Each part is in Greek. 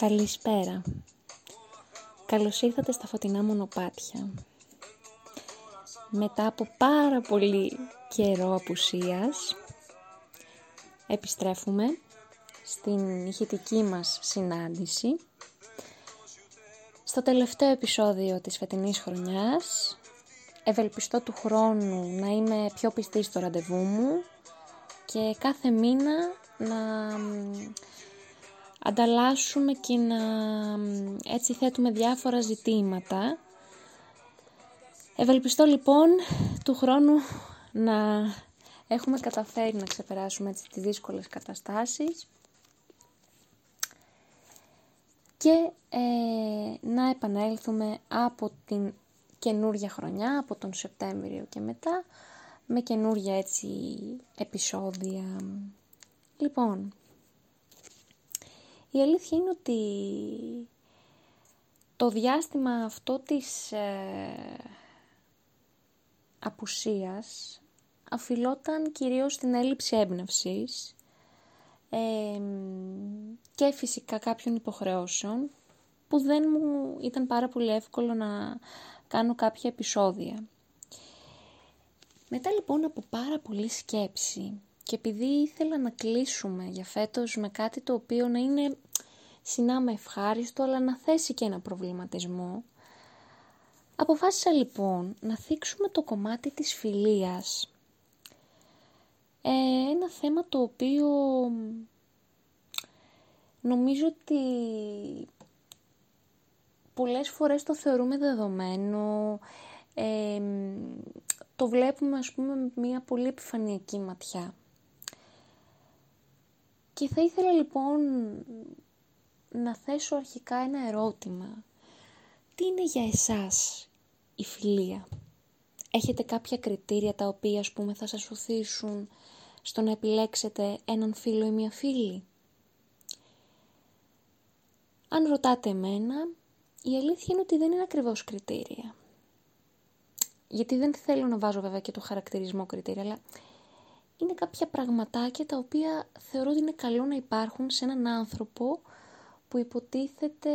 Καλησπέρα. Καλώς ήρθατε στα φωτεινά μονοπάτια. Μετά από πάρα πολύ καιρό απουσίας, επιστρέφουμε στην ηχητική μας συνάντηση. Στο τελευταίο επεισόδιο της φετινής χρονιάς, ευελπιστώ του χρόνου να είμαι πιο πιστή στο ραντεβού μου και κάθε μήνα να μ, ανταλλάσσουμε και να μ, έτσι θέτουμε διάφορα ζητήματα. Ευελπιστώ λοιπόν του χρόνου να έχουμε καταφέρει να ξεπεράσουμε έτσι τις δύσκολες καταστάσεις και ε, να επανέλθουμε από την καινούρια χρονιά, από τον Σεπτέμβριο και μετά, με καινούρια έτσι επεισόδια. Λοιπόν, η αλήθεια είναι ότι το διάστημα αυτό της ε, απουσίας αφιλόταν κυρίως στην έλλειψη έμπνευσης ε, και φυσικά κάποιων υποχρεώσεων που δεν μου ήταν πάρα πολύ εύκολο να κάνω κάποια επεισόδια. Μετά λοιπόν από πάρα πολύ σκέψη και επειδή ήθελα να κλείσουμε για φέτος με κάτι το οποίο να είναι συνάμα ευχάριστο αλλά να θέσει και ένα προβληματισμό, αποφάσισα λοιπόν να θίξουμε το κομμάτι της φιλίας. Ε, ένα θέμα το οποίο νομίζω ότι πολλές φορές το θεωρούμε δεδομένο, ε, το βλέπουμε ας πούμε με μια πολύ επιφανειακή ματιά. Και θα ήθελα λοιπόν να θέσω αρχικά ένα ερώτημα. Τι είναι για εσάς η φιλία; Έχετε κάποια κριτήρια τα οποία ας πούμε θα σας οθήσουν στο να επιλέξετε έναν φίλο ή μια φίλη; Αν ρωτάτε εμένα, η αλήθεια είναι ότι δεν είναι ακριβώς κριτήρια. Γιατί δεν θέλω να βάζω βέβαια και το χαρακτηρισμό κριτήρια, αλλά είναι κάποια πραγματάκια τα οποία θεωρώ ότι είναι καλό να υπάρχουν σε έναν άνθρωπο που υποτίθεται,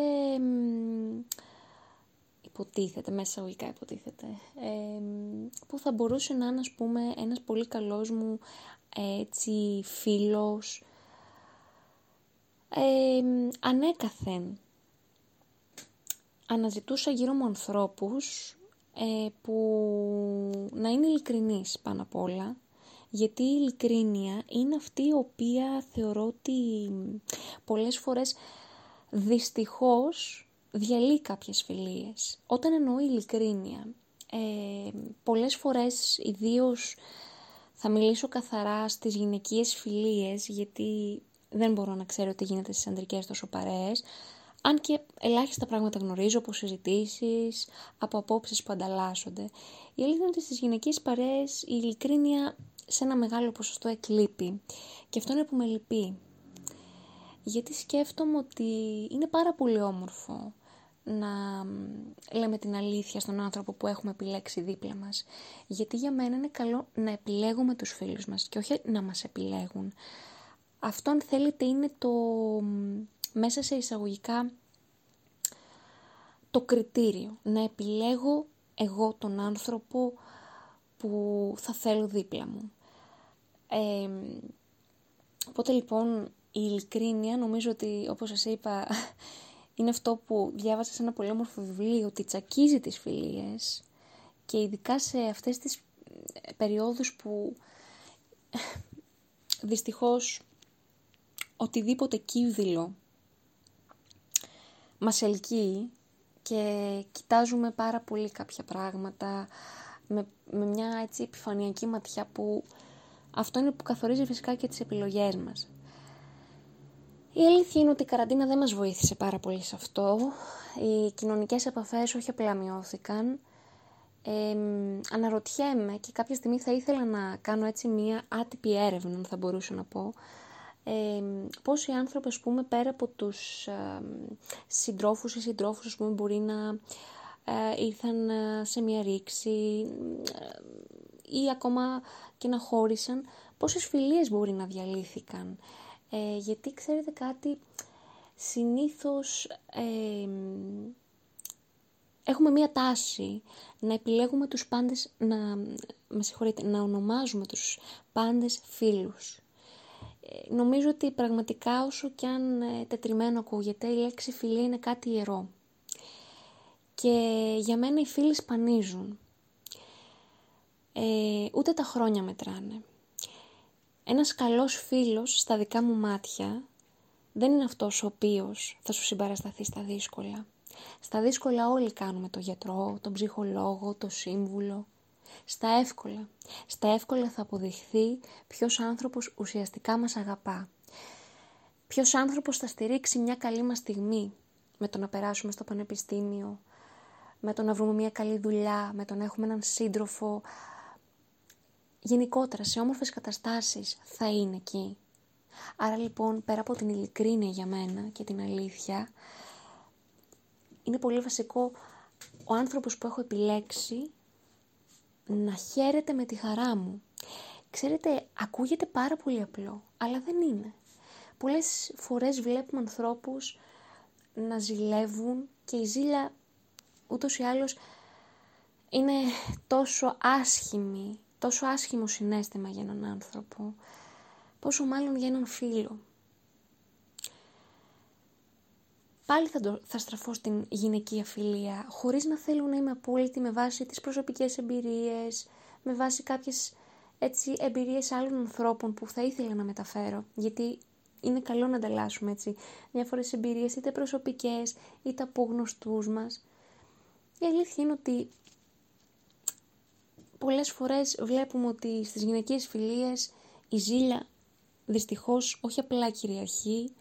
υποτίθεται, μέσα αγωγικά υποτίθεται, που θα μπορούσε να είναι ας πούμε ένας πολύ καλός μου έτσι φίλος, ανέκαθεν αναζητούσα γύρω μου ανθρώπους ε, που να είναι ειλικρινείς πάνω απ' όλα, γιατί η ειλικρίνεια είναι αυτή η οποία θεωρώ ότι πολλές φορές δυστυχώς διαλύει κάποιες φιλίες. Όταν εννοώ ειλικρίνεια, ε, πολλές φορές ιδίως θα μιλήσω καθαρά στις γυναικείες φιλίες, γιατί δεν μπορώ να ξέρω τι γίνεται στις αντρικές τόσο παρέες, αν και ελάχιστα πράγματα γνωρίζω από συζητήσεις, από απόψεις που ανταλλάσσονται. Η αλήθεια είναι ότι στις γυναικείες παρέες η ειλικρίνεια σε ένα μεγάλο ποσοστό εκλείπει. Και αυτό είναι που με λυπεί. Γιατί σκέφτομαι ότι είναι πάρα πολύ όμορφο να λέμε την αλήθεια στον άνθρωπο που έχουμε επιλέξει δίπλα μας. Γιατί για μένα είναι καλό να επιλέγουμε τους φίλους μας και όχι να μας επιλέγουν. Αυτό αν θέλετε είναι το μέσα σε εισαγωγικά το κριτήριο. Να επιλέγω εγώ τον άνθρωπο που θα θέλω δίπλα μου. Ε, οπότε λοιπόν η ειλικρίνεια νομίζω ότι όπως σας είπα είναι αυτό που διάβασα σε ένα πολύ όμορφο βιβλίο ότι τσακίζει τις φιλίες και ειδικά σε αυτές τις περιόδους που δυστυχώς οτιδήποτε κύβδηλο μας ελκύει και κοιτάζουμε πάρα πολύ κάποια πράγματα με, με μια έτσι επιφανειακή ματιά που αυτό είναι που καθορίζει φυσικά και τις επιλογές μας. Η αλήθεια είναι ότι η καραντίνα δεν μας βοήθησε πάρα πολύ σε αυτό. Οι κοινωνικές επαφές όχι απλά μειώθηκαν. Ε, αναρωτιέμαι και κάποια στιγμή θα ήθελα να κάνω έτσι μία άτυπη έρευνα, θα μπορούσα να πω, ε, πόσοι άνθρωποι, ας πούμε, πέρα από τους ε, συντρόφους ή συντρόφους, ας πούμε, μπορεί να ε, ήρθαν ε, σε μια ρήξη ε, ή ακόμα και να χώρισαν, πόσες φιλίες μπορεί να διαλύθηκαν. Γιατί, ξέρετε κάτι, συνήθως έχουμε μία τάση να επιλέγουμε τους πάντες, να, με να ονομάζουμε τους πάντες φίλους. Ε, νομίζω ότι πραγματικά όσο κι αν ε, τετριμένο ακούγεται, η λέξη φιλία είναι κάτι ιερό. Και για μένα οι φίλοι σπανίζουν. Ε, ούτε τα χρόνια μετράνε. Ένας καλός φίλος στα δικά μου μάτια δεν είναι αυτός ο οποίος θα σου συμπαρασταθεί στα δύσκολα. Στα δύσκολα όλοι κάνουμε το γιατρό, τον ψυχολόγο, το σύμβουλο. Στα εύκολα. Στα εύκολα θα αποδειχθεί ποιος άνθρωπος ουσιαστικά μας αγαπά. Ποιος άνθρωπος θα στηρίξει μια καλή μας στιγμή με το να περάσουμε στο πανεπιστήμιο, με το να βρούμε μια καλή δουλειά, με το να έχουμε έναν σύντροφο. Γενικότερα, σε όμορφες καταστάσεις θα είναι εκεί. Άρα λοιπόν, πέρα από την ειλικρίνεια για μένα και την αλήθεια, είναι πολύ βασικό ο άνθρωπος που έχω επιλέξει να χαίρεται με τη χαρά μου. Ξέρετε, ακούγεται πάρα πολύ απλό, αλλά δεν είναι. Πολλές φορές βλέπουμε ανθρώπους να ζηλεύουν και η ζήλια ούτως ή άλλως είναι τόσο άσχημη, τόσο άσχημο συνέστημα για έναν άνθρωπο, πόσο μάλλον για έναν φίλο. πάλι θα, το, θα στραφώ στην γυναικεία φιλία, χωρίς να θέλω να είμαι απόλυτη με βάση τις προσωπικές εμπειρίες, με βάση κάποιες έτσι, εμπειρίες άλλων ανθρώπων που θα ήθελα να μεταφέρω, γιατί είναι καλό να ανταλλάσσουμε έτσι διάφορες εμπειρίες, είτε προσωπικές, είτε από γνωστούς μας. Η αλήθεια είναι ότι πολλές φορές βλέπουμε ότι στις γυναικείες φιλίες η ζήλια δυστυχώς όχι απλά κυριαρχεί,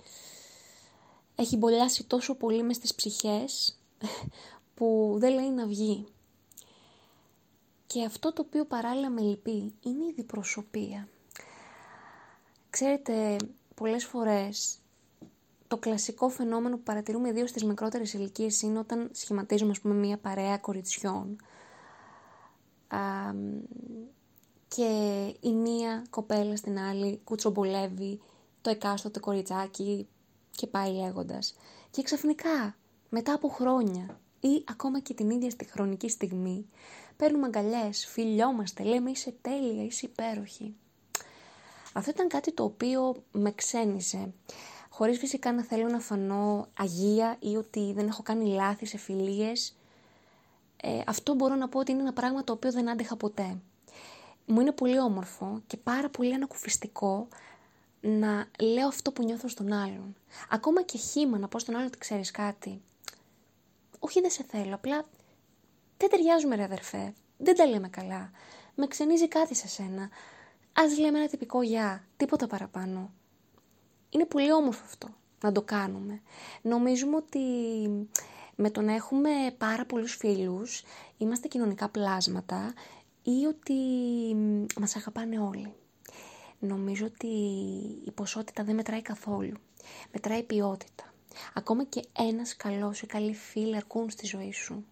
έχει μπολιάσει τόσο πολύ μες στις ψυχές που δεν λέει να βγει. Και αυτό το οποίο παράλληλα με λυπεί είναι η διπροσωπεία. Ξέρετε, πολλές φορές το κλασικό φαινόμενο που παρατηρούμε ιδίως στις μικρότερες ηλικίες είναι όταν σχηματίζουμε ας πούμε μια παρέα κοριτσιών και η μία κοπέλα στην άλλη κουτσομπολεύει το εκάστοτε κοριτσάκι και πάει λέγοντας. Και ξαφνικά, μετά από χρόνια ή ακόμα και την ίδια στη χρονική στιγμή, παίρνουμε αγκαλιές, φιλιόμαστε, λέμε είσαι τέλεια, είσαι υπέροχη. Αυτό ήταν κάτι το οποίο με ξένιζε. Χωρίς φυσικά να θέλω να φανώ αγία ή ότι δεν έχω κάνει λάθη σε φιλίες. Ε, αυτό μπορώ να πω ότι είναι ένα πράγμα το οποίο δεν άντεχα ποτέ. Μου είναι πολύ όμορφο και πάρα πολύ ανακουφιστικό να λέω αυτό που νιώθω στον άλλον. Ακόμα και χήμα να πω στον άλλον ότι ξέρεις κάτι. Όχι δεν σε θέλω, απλά δεν ταιριάζουμε ρε αδερφέ. Δεν τα λέμε καλά. Με ξενίζει κάτι σε σένα. Ας λέμε ένα τυπικό γεια, τίποτα παραπάνω. Είναι πολύ όμορφο αυτό να το κάνουμε. Νομίζουμε ότι με το να έχουμε πάρα πολλούς φίλους είμαστε κοινωνικά πλάσματα ή ότι μας αγαπάνε όλοι νομίζω ότι η ποσότητα δεν μετράει καθόλου. Μετράει η ποιότητα. Ακόμα και ένας καλός ή καλή φίλη αρκούν στη ζωή σου.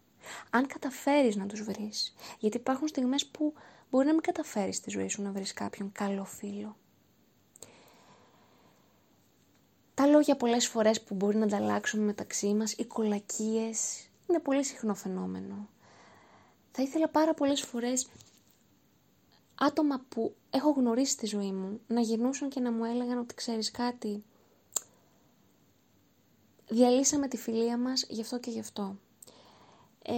Αν καταφέρεις να τους βρεις. Γιατί υπάρχουν στιγμές που μπορεί να μην καταφέρεις στη ζωή σου να βρεις κάποιον καλό φίλο. Τα λόγια πολλές φορές που μπορεί να ανταλλάξουμε μεταξύ μας, οι κολακίες, είναι πολύ συχνό φαινόμενο. Θα ήθελα πάρα πολλές φορές άτομα που έχω γνωρίσει στη ζωή μου να γυρνούσαν και να μου έλεγαν ότι ξέρεις κάτι, διαλύσαμε τη φιλία μας γι' αυτό και γι' αυτό. Ε,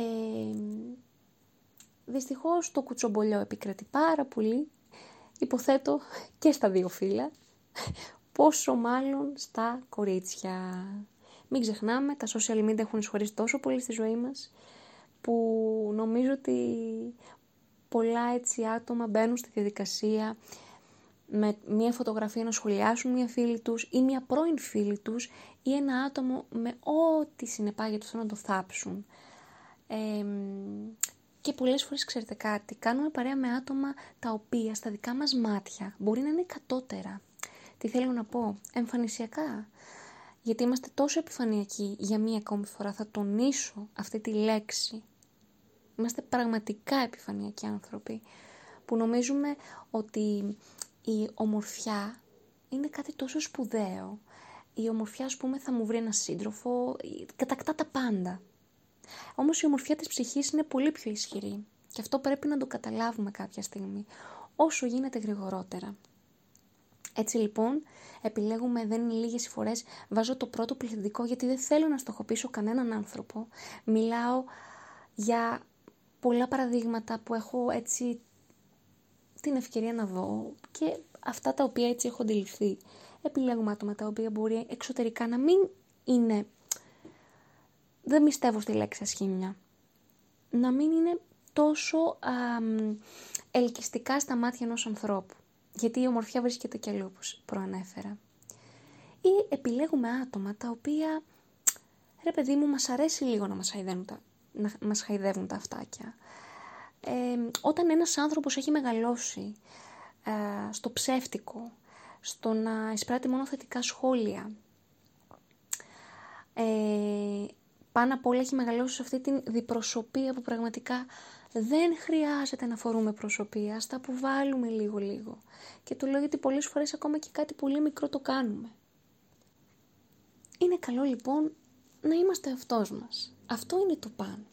δυστυχώς το κουτσομπολιό επικρατεί πάρα πολύ, υποθέτω και στα δύο φύλλα, πόσο μάλλον στα κορίτσια. Μην ξεχνάμε, τα social media έχουν εισχωρήσει τόσο πολύ στη ζωή μας, που νομίζω ότι πολλά έτσι άτομα μπαίνουν στη διαδικασία με μια φωτογραφία να σχολιάσουν μια φίλη τους ή μια πρώην φίλη τους ή ένα άτομο με ό,τι συνεπάγεται αυτό να το θάψουν. και πολλές φορές ξέρετε κάτι, κάνουμε παρέα με άτομα τα οποία στα δικά μας μάτια μπορεί να είναι κατώτερα. Τι θέλω να πω, εμφανισιακά. Γιατί είμαστε τόσο επιφανειακοί για μία ακόμη φορά, θα τονίσω αυτή τη λέξη. Είμαστε πραγματικά επιφανειακοί άνθρωποι που νομίζουμε ότι η ομορφιά είναι κάτι τόσο σπουδαίο. Η ομορφιά, ας πούμε, θα μου βρει ένα σύντροφο, κατακτά τα πάντα. Όμως η ομορφιά της ψυχής είναι πολύ πιο ισχυρή και αυτό πρέπει να το καταλάβουμε κάποια στιγμή, όσο γίνεται γρηγορότερα. Έτσι λοιπόν, επιλέγουμε, δεν είναι λίγες φορές, βάζω το πρώτο πληθυντικό γιατί δεν θέλω να στοχοποιήσω κανέναν άνθρωπο. Μιλάω για πολλά παραδείγματα που έχω έτσι την ευκαιρία να δω και αυτά τα οποία έτσι έχω αντιληφθεί. Επιλέγουμε άτομα τα οποία μπορεί εξωτερικά να μην είναι, δεν πιστεύω στη λέξη ασχήμια, να μην είναι τόσο α, ελκυστικά στα μάτια ενός ανθρώπου. Γιατί η ομορφιά βρίσκεται και αλλού, όπως προανέφερα. Ή επιλέγουμε άτομα τα οποία, ρε παιδί μου, μας αρέσει λίγο να μας χαϊδεύουν τα, να μας χαϊδεύουν τα αυτάκια. Ε, όταν ένας άνθρωπος έχει μεγαλώσει ε, στο ψεύτικο, στο να εισπράττει μόνο θετικά σχόλια, ε, πάνω απ' όλα έχει μεγαλώσει σε αυτή την διπροσωπεία που πραγματικά δεν χρειάζεται να φορούμε προσωπία, ας τα βάλουμε λίγο-λίγο. Και το λέω γιατί πολλές φορές ακόμα και κάτι πολύ μικρό το κάνουμε. Είναι καλό λοιπόν να είμαστε αυτός μας. Αυτό είναι το πάνω.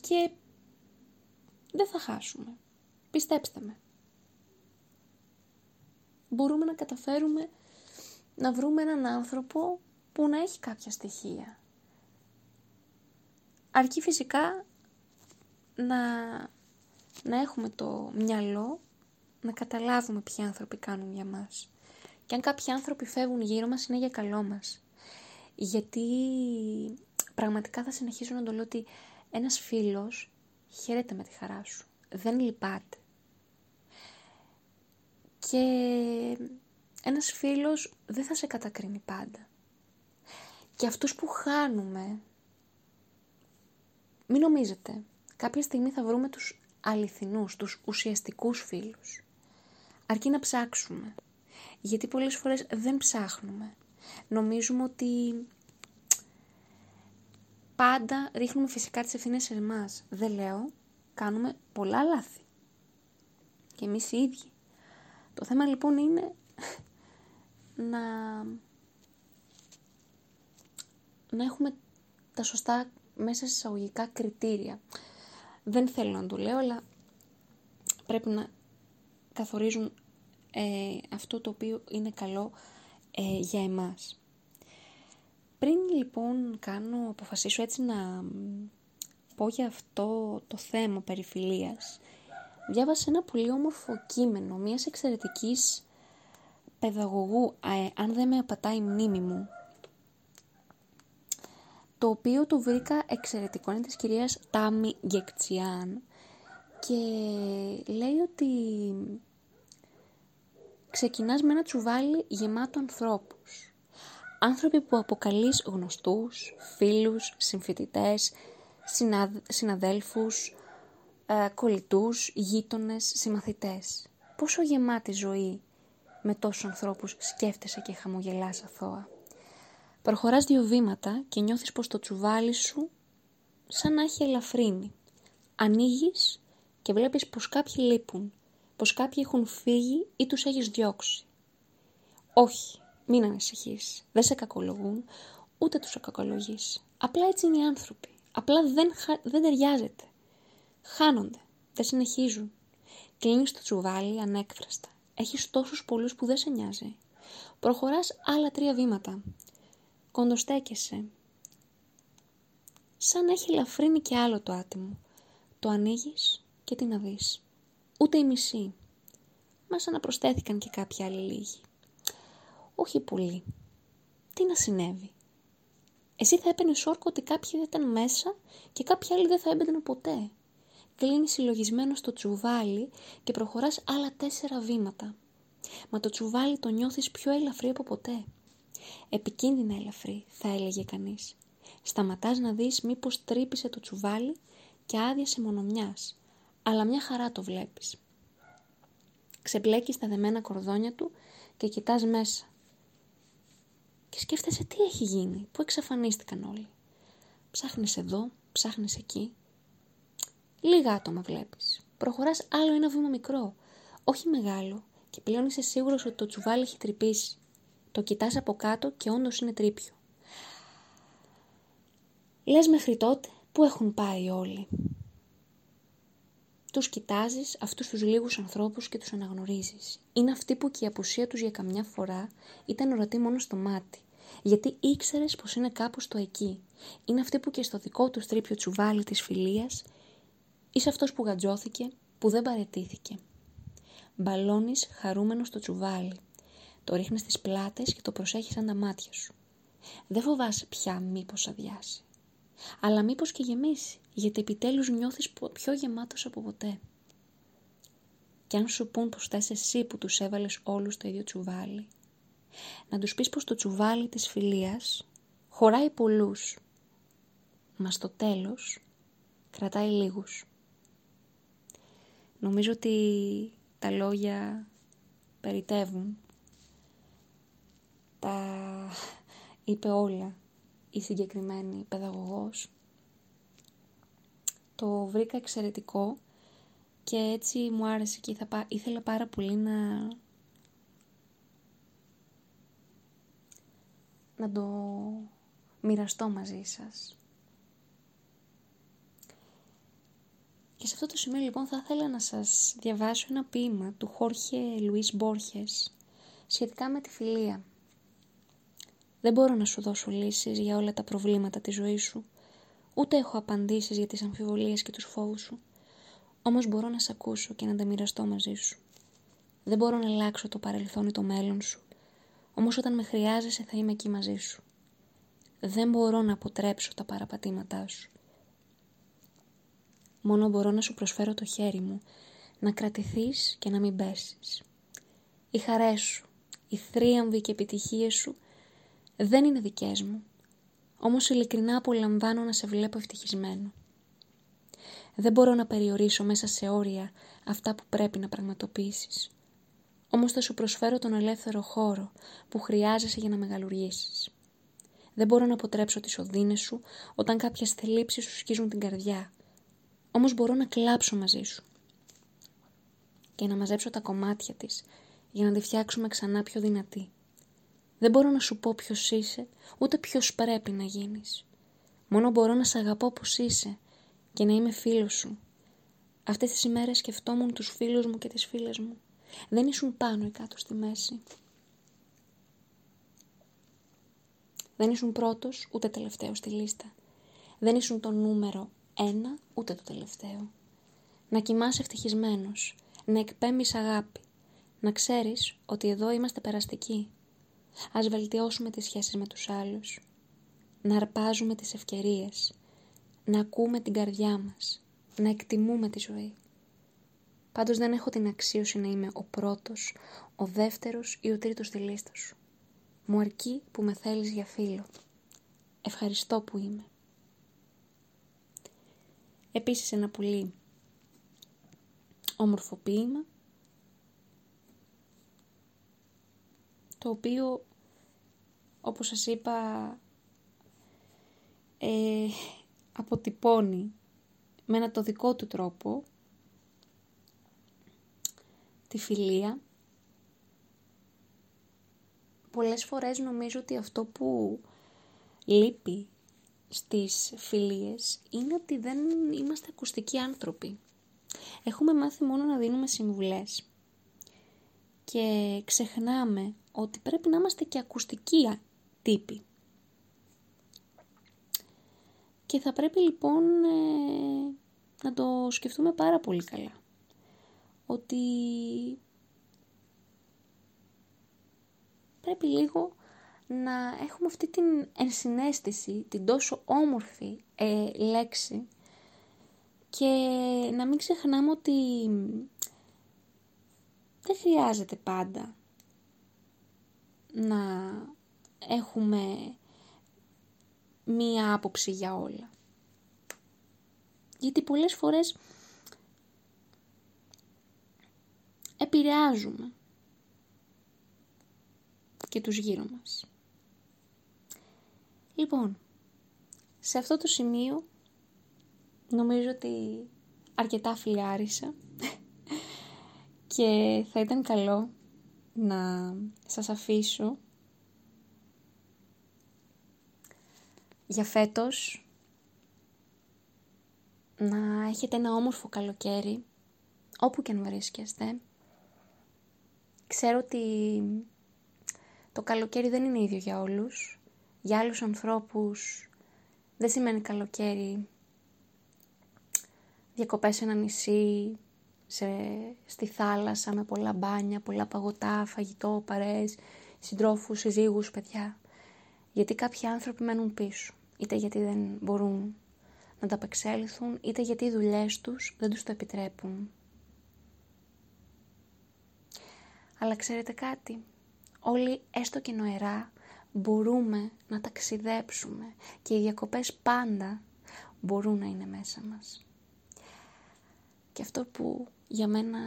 Και δεν θα χάσουμε. Πιστέψτε με. Μπορούμε να καταφέρουμε να βρούμε έναν άνθρωπο που να έχει κάποια στοιχεία. Αρκεί φυσικά να, να έχουμε το μυαλό, να καταλάβουμε ποιοι άνθρωποι κάνουν για μας. Και αν κάποιοι άνθρωποι φεύγουν γύρω μας είναι για καλό μας. Γιατί πραγματικά θα συνεχίσω να το λέω ότι ένας φίλος χαίρεται με τη χαρά σου. Δεν λυπάται. Και ένας φίλος δεν θα σε κατακρίνει πάντα. Και αυτούς που χάνουμε, μην νομίζετε, κάποια στιγμή θα βρούμε τους αληθινούς, τους ουσιαστικούς φίλους. Αρκεί να ψάξουμε. Γιατί πολλές φορές δεν ψάχνουμε. Νομίζουμε ότι πάντα ρίχνουμε φυσικά τις ευθύνες σε εμάς. Δεν λέω, κάνουμε πολλά λάθη. Και εμείς οι ίδιοι. Το θέμα λοιπόν είναι να, να έχουμε τα σωστά μέσα σε εισαγωγικά κριτήρια. Δεν θέλω να το λέω, αλλά πρέπει να καθορίζουν ε, αυτό το οποίο είναι καλό ε, για εμάς. Πριν λοιπόν κάνω, αποφασίσω έτσι να πω για αυτό το θέμα περιφιλίας, διάβασα ένα πολύ όμορφο κείμενο μιας εξαιρετικής παιδαγωγού, ε, αν δεν με απατάει η μνήμη μου, το οποίο το βρήκα εξαιρετικό, είναι της κυρίας Τάμι Γκεκτσιάν και λέει ότι ξεκινάς με ένα τσουβάλι γεμάτο ανθρώπους Άνθρωποι που αποκαλείς γνωστούς, φίλους, συμφοιτητές, συναδέλφους, ε, κολλητούς, γείτονες, συμμαθητές. Πόσο γεμάτη ζωή με τόσους ανθρώπους σκέφτεσαι και χαμογελάς αθώα; Προχωράς δύο βήματα και νιώθεις πως το τσουβάλι σου σαν να έχει ελαφρύνει. Ανοίγεις και βλέπεις πως κάποιοι λείπουν, πως κάποιοι έχουν φύγει ή τους έχεις διώξει. Όχι, μην ανησυχείς. Δεν σε κακολογούν, ούτε τους κακολογείς. Απλά έτσι είναι οι άνθρωποι. Απλά δεν, δεν ταιριάζεται. Χάνονται. Δεν συνεχίζουν. Κλείνεις το τσουβάλι ανέκφραστα. Έχεις τόσους πολλούς που δεν σε νοιάζει. Προχωράς άλλα τρία βήματα. Κοντοστέκεσαι. Σαν έχει ελαφρύνει και άλλο το άτιμο. Το ανοίγεις και τι να δεις. Ούτε η μισή. Μα σαν να προσθέθηκαν και κάποιοι άλλοι λίγοι. Όχι πολύ. Τι να συνέβη. Εσύ θα έπαιρνες όρκο ότι κάποιοι δεν ήταν μέσα και κάποιοι άλλοι δεν θα έμπαιναν ποτέ. Κλείνει συλλογισμένο στο τσουβάλι και προχωράς άλλα τέσσερα βήματα. Μα το τσουβάλι το νιώθεις πιο ελαφρύ από ποτέ. Επικίνδυνα ελαφρύ, θα έλεγε κανείς. Σταματάς να δεις μήπως τρύπησε το τσουβάλι και άδειασε μονομιάς. Αλλά μια χαρά το βλέπεις. Ξεμπλέκεις τα δεμένα κορδόνια του και κοιτάς μέσα. Και σκέφτεσαι τι έχει γίνει, πού εξαφανίστηκαν όλοι. Ψάχνεις εδώ, ψάχνεις εκεί. Λίγα άτομα βλέπεις. Προχωράς άλλο ένα βήμα μικρό, όχι μεγάλο, και πλέον είσαι σίγουρος ότι το τσουβάλι έχει τρυπήσει. Το κοιτάς από κάτω και όντως είναι τρίπιο. Λες μέχρι τότε πού έχουν πάει όλοι. Τους κοιτάζεις αυτούς τους λίγους ανθρώπους και τους αναγνωρίζεις. Είναι αυτοί που και η απουσία τους για καμιά φορά ήταν ορατή μόνο στο μάτι. Γιατί ήξερες πως είναι κάπου στο εκεί. Είναι αυτοί που και στο δικό τους τρίπιο τσουβάλι της φιλίας είσαι αυτός που γατζώθηκε, που δεν παρετήθηκε. Μπαλώνεις χαρούμενος στο τσουβάλι. Το ρίχνεις στις πλάτες και το προσέχεις σαν τα μάτια σου. Δεν φοβάσαι πια μήπως αδειάσει. Αλλά μήπως και γεμίσει, γιατί επιτέλους νιώθεις πιο γεμάτος από ποτέ. Κι αν σου πούν πως θες εσύ που τους έβαλες όλους το ίδιο τσουβάλι, να τους πεις πως το τσουβάλι της φιλίας χωράει πολλούς, μας στο τέλος κρατάει λίγους. Νομίζω ότι τα λόγια περιτεύουν. Τα είπε όλα η συγκεκριμένη παιδαγωγός. Το βρήκα εξαιρετικό και έτσι μου άρεσε και ήθελα πάρα πολύ να... να το μοιραστώ μαζί σας. Και σε αυτό το σημείο λοιπόν θα ήθελα να σας διαβάσω ένα ποίημα του Χόρχε Λουίς Μπόρχες σχετικά με τη φιλία. Δεν μπορώ να σου δώσω λύσεις για όλα τα προβλήματα της ζωής σου, ούτε έχω απαντήσεις για τις αμφιβολίες και τους φόβους σου. Όμως μπορώ να σε ακούσω και να τα μοιραστώ μαζί σου. Δεν μπορώ να αλλάξω το παρελθόν ή το μέλλον σου, όμως όταν με χρειάζεσαι θα είμαι εκεί μαζί σου. Δεν μπορώ να αποτρέψω τα παραπατήματά σου. Μόνο μπορώ να σου προσφέρω το χέρι μου, να κρατηθείς και να μην πέσεις. Οι χαρές σου, οι θρίαμβοι και επιτυχίες σου δεν είναι δικές μου, όμως ειλικρινά απολαμβάνω να σε βλέπω ευτυχισμένο. Δεν μπορώ να περιορίσω μέσα σε όρια αυτά που πρέπει να πραγματοποιήσεις. Όμως θα σου προσφέρω τον ελεύθερο χώρο που χρειάζεσαι για να μεγαλουργήσεις. Δεν μπορώ να αποτρέψω τις οδύνες σου όταν κάποιες θελήψεις σου σκίζουν την καρδιά. Όμως μπορώ να κλάψω μαζί σου και να μαζέψω τα κομμάτια της για να τη φτιάξουμε ξανά πιο δυνατή. Δεν μπορώ να σου πω ποιος είσαι, ούτε ποιος πρέπει να γίνεις. Μόνο μπορώ να σε αγαπώ όπως είσαι και να είμαι φίλος σου. Αυτές τις ημέρες σκεφτόμουν τους φίλους μου και τις φίλες μου. Δεν ήσουν πάνω ή κάτω στη μέση. Δεν ήσουν πρώτος ούτε τελευταίο στη λίστα. Δεν ήσουν το νούμερο ένα ούτε το τελευταίο. Να κοιμάσαι ευτυχισμένος, να εκπέμπεις αγάπη, να ξέρεις ότι εδώ είμαστε περαστικοί Ας βελτιώσουμε τις σχέσεις με τους άλλους. Να αρπάζουμε τις ευκαιρίες. Να ακούμε την καρδιά μας. Να εκτιμούμε τη ζωή. Πάντως δεν έχω την αξίωση να είμαι ο πρώτος, ο δεύτερος ή ο τρίτος στη λίστα σου. Μου αρκεί που με θέλεις για φίλο. Ευχαριστώ που είμαι. Επίσης ένα πολύ όμορφο ποίημα το οποίο όπως σας είπα ε, αποτυπώνει με ένα το δικό του τρόπο τη φιλία. Πολλές φορές νομίζω ότι αυτό που λείπει στις φιλίες είναι ότι δεν είμαστε ακουστικοί άνθρωποι. Έχουμε μάθει μόνο να δίνουμε συμβουλές και ξεχνάμε ότι πρέπει να είμαστε και ακουστικοί τύποι. Και θα πρέπει λοιπόν ε, να το σκεφτούμε πάρα πολύ καλά. Ότι πρέπει λίγο να έχουμε αυτή την ενσυναίσθηση, την τόσο όμορφη ε, λέξη και να μην ξεχνάμε ότι δεν χρειάζεται πάντα να έχουμε μία άποψη για όλα. Γιατί πολλές φορές επηρεάζουμε και τους γύρω μας. Λοιπόν, σε αυτό το σημείο νομίζω ότι αρκετά φιλιάρισα και θα ήταν καλό να σας αφήσω για φέτος να έχετε ένα όμορφο καλοκαίρι όπου και αν βρίσκεστε. Ξέρω ότι το καλοκαίρι δεν είναι ίδιο για όλους. Για άλλους ανθρώπους δεν σημαίνει καλοκαίρι διακοπές σε ένα νησί, σε, στη θάλασσα με πολλά μπάνια, πολλά παγωτά, φαγητό, παρέες, συντρόφους, συζύγους, παιδιά. Γιατί κάποιοι άνθρωποι μένουν πίσω. Είτε γιατί δεν μπορούν να τα απεξέλθουν, είτε γιατί οι δουλειές τους δεν τους το επιτρέπουν. Αλλά ξέρετε κάτι, όλοι έστω και νοερά μπορούμε να ταξιδέψουμε και οι διακοπές πάντα μπορούν να είναι μέσα μας. Και αυτό που για μένα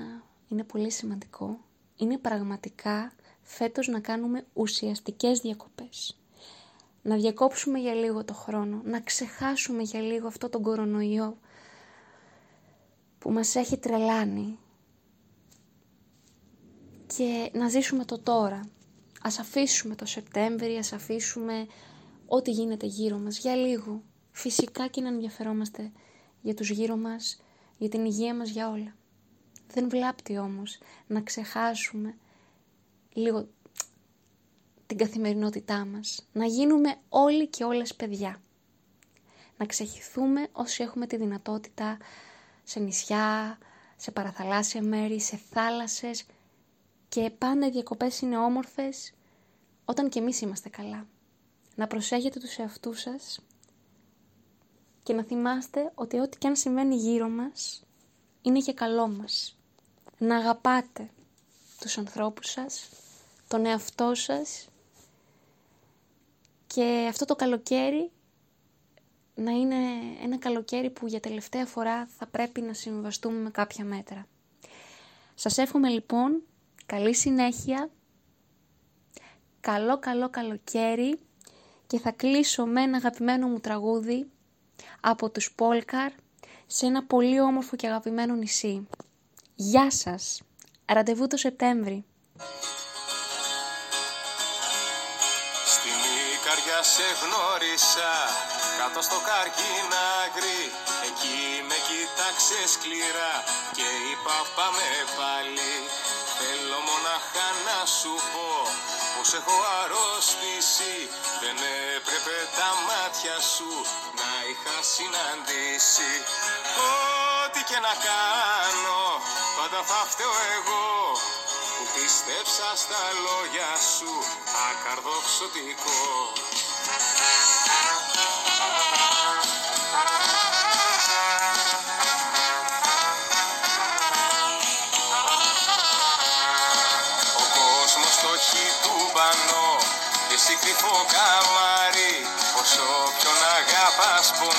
είναι πολύ σημαντικό είναι πραγματικά φέτος να κάνουμε ουσιαστικές διακοπές. Να διακόψουμε για λίγο το χρόνο, να ξεχάσουμε για λίγο αυτό τον κορονοϊό που μας έχει τρελάνει και να ζήσουμε το τώρα. Ας αφήσουμε το Σεπτέμβρη, ας αφήσουμε ό,τι γίνεται γύρω μας για λίγο. Φυσικά και να ενδιαφερόμαστε για τους γύρω μας, για την υγεία μας, για όλα. Δεν βλάπτει όμως να ξεχάσουμε λίγο την καθημερινότητά μας. Να γίνουμε όλοι και όλες παιδιά. Να ξεχυθούμε όσοι έχουμε τη δυνατότητα σε νησιά, σε παραθαλάσσια μέρη, σε θάλασσες και πάντα οι διακοπές είναι όμορφες όταν και εμείς είμαστε καλά. Να προσέχετε τους εαυτούς σας και να θυμάστε ότι ό,τι και αν συμβαίνει γύρω μας είναι και καλό μας. Να αγαπάτε τους ανθρώπους σας, τον εαυτό σας και αυτό το καλοκαίρι να είναι ένα καλοκαίρι που για τελευταία φορά θα πρέπει να συμβαστούμε με κάποια μέτρα. Σας εύχομαι λοιπόν καλή συνέχεια, καλό καλό καλοκαίρι και θα κλείσω με ένα αγαπημένο μου τραγούδι από τους Πόλκαρ σε ένα πολύ όμορφο και αγαπημένο νησί. Γεια σας! Ραντεβού το Σεπτέμβρη. Στην Ικαριά σε γνώρισα κάτω στο καρκίναγρι Εκεί με κοίταξε σκληρά και είπα πάμε πάλι Θέλω μοναχά να σου πω πως έχω αρρώστηση Δεν έπρεπε τα μάτια σου να είχα συναντήσει Ό,τι και να κάνω. Πάντα θα φταίω εγώ Που πίστεψα στα λόγια σου ακαρδοξωτικό Ο κόσμος το έχει του πανώ και εσύ κρυφό καμάρι Όσο ποιον αγαπάς πονά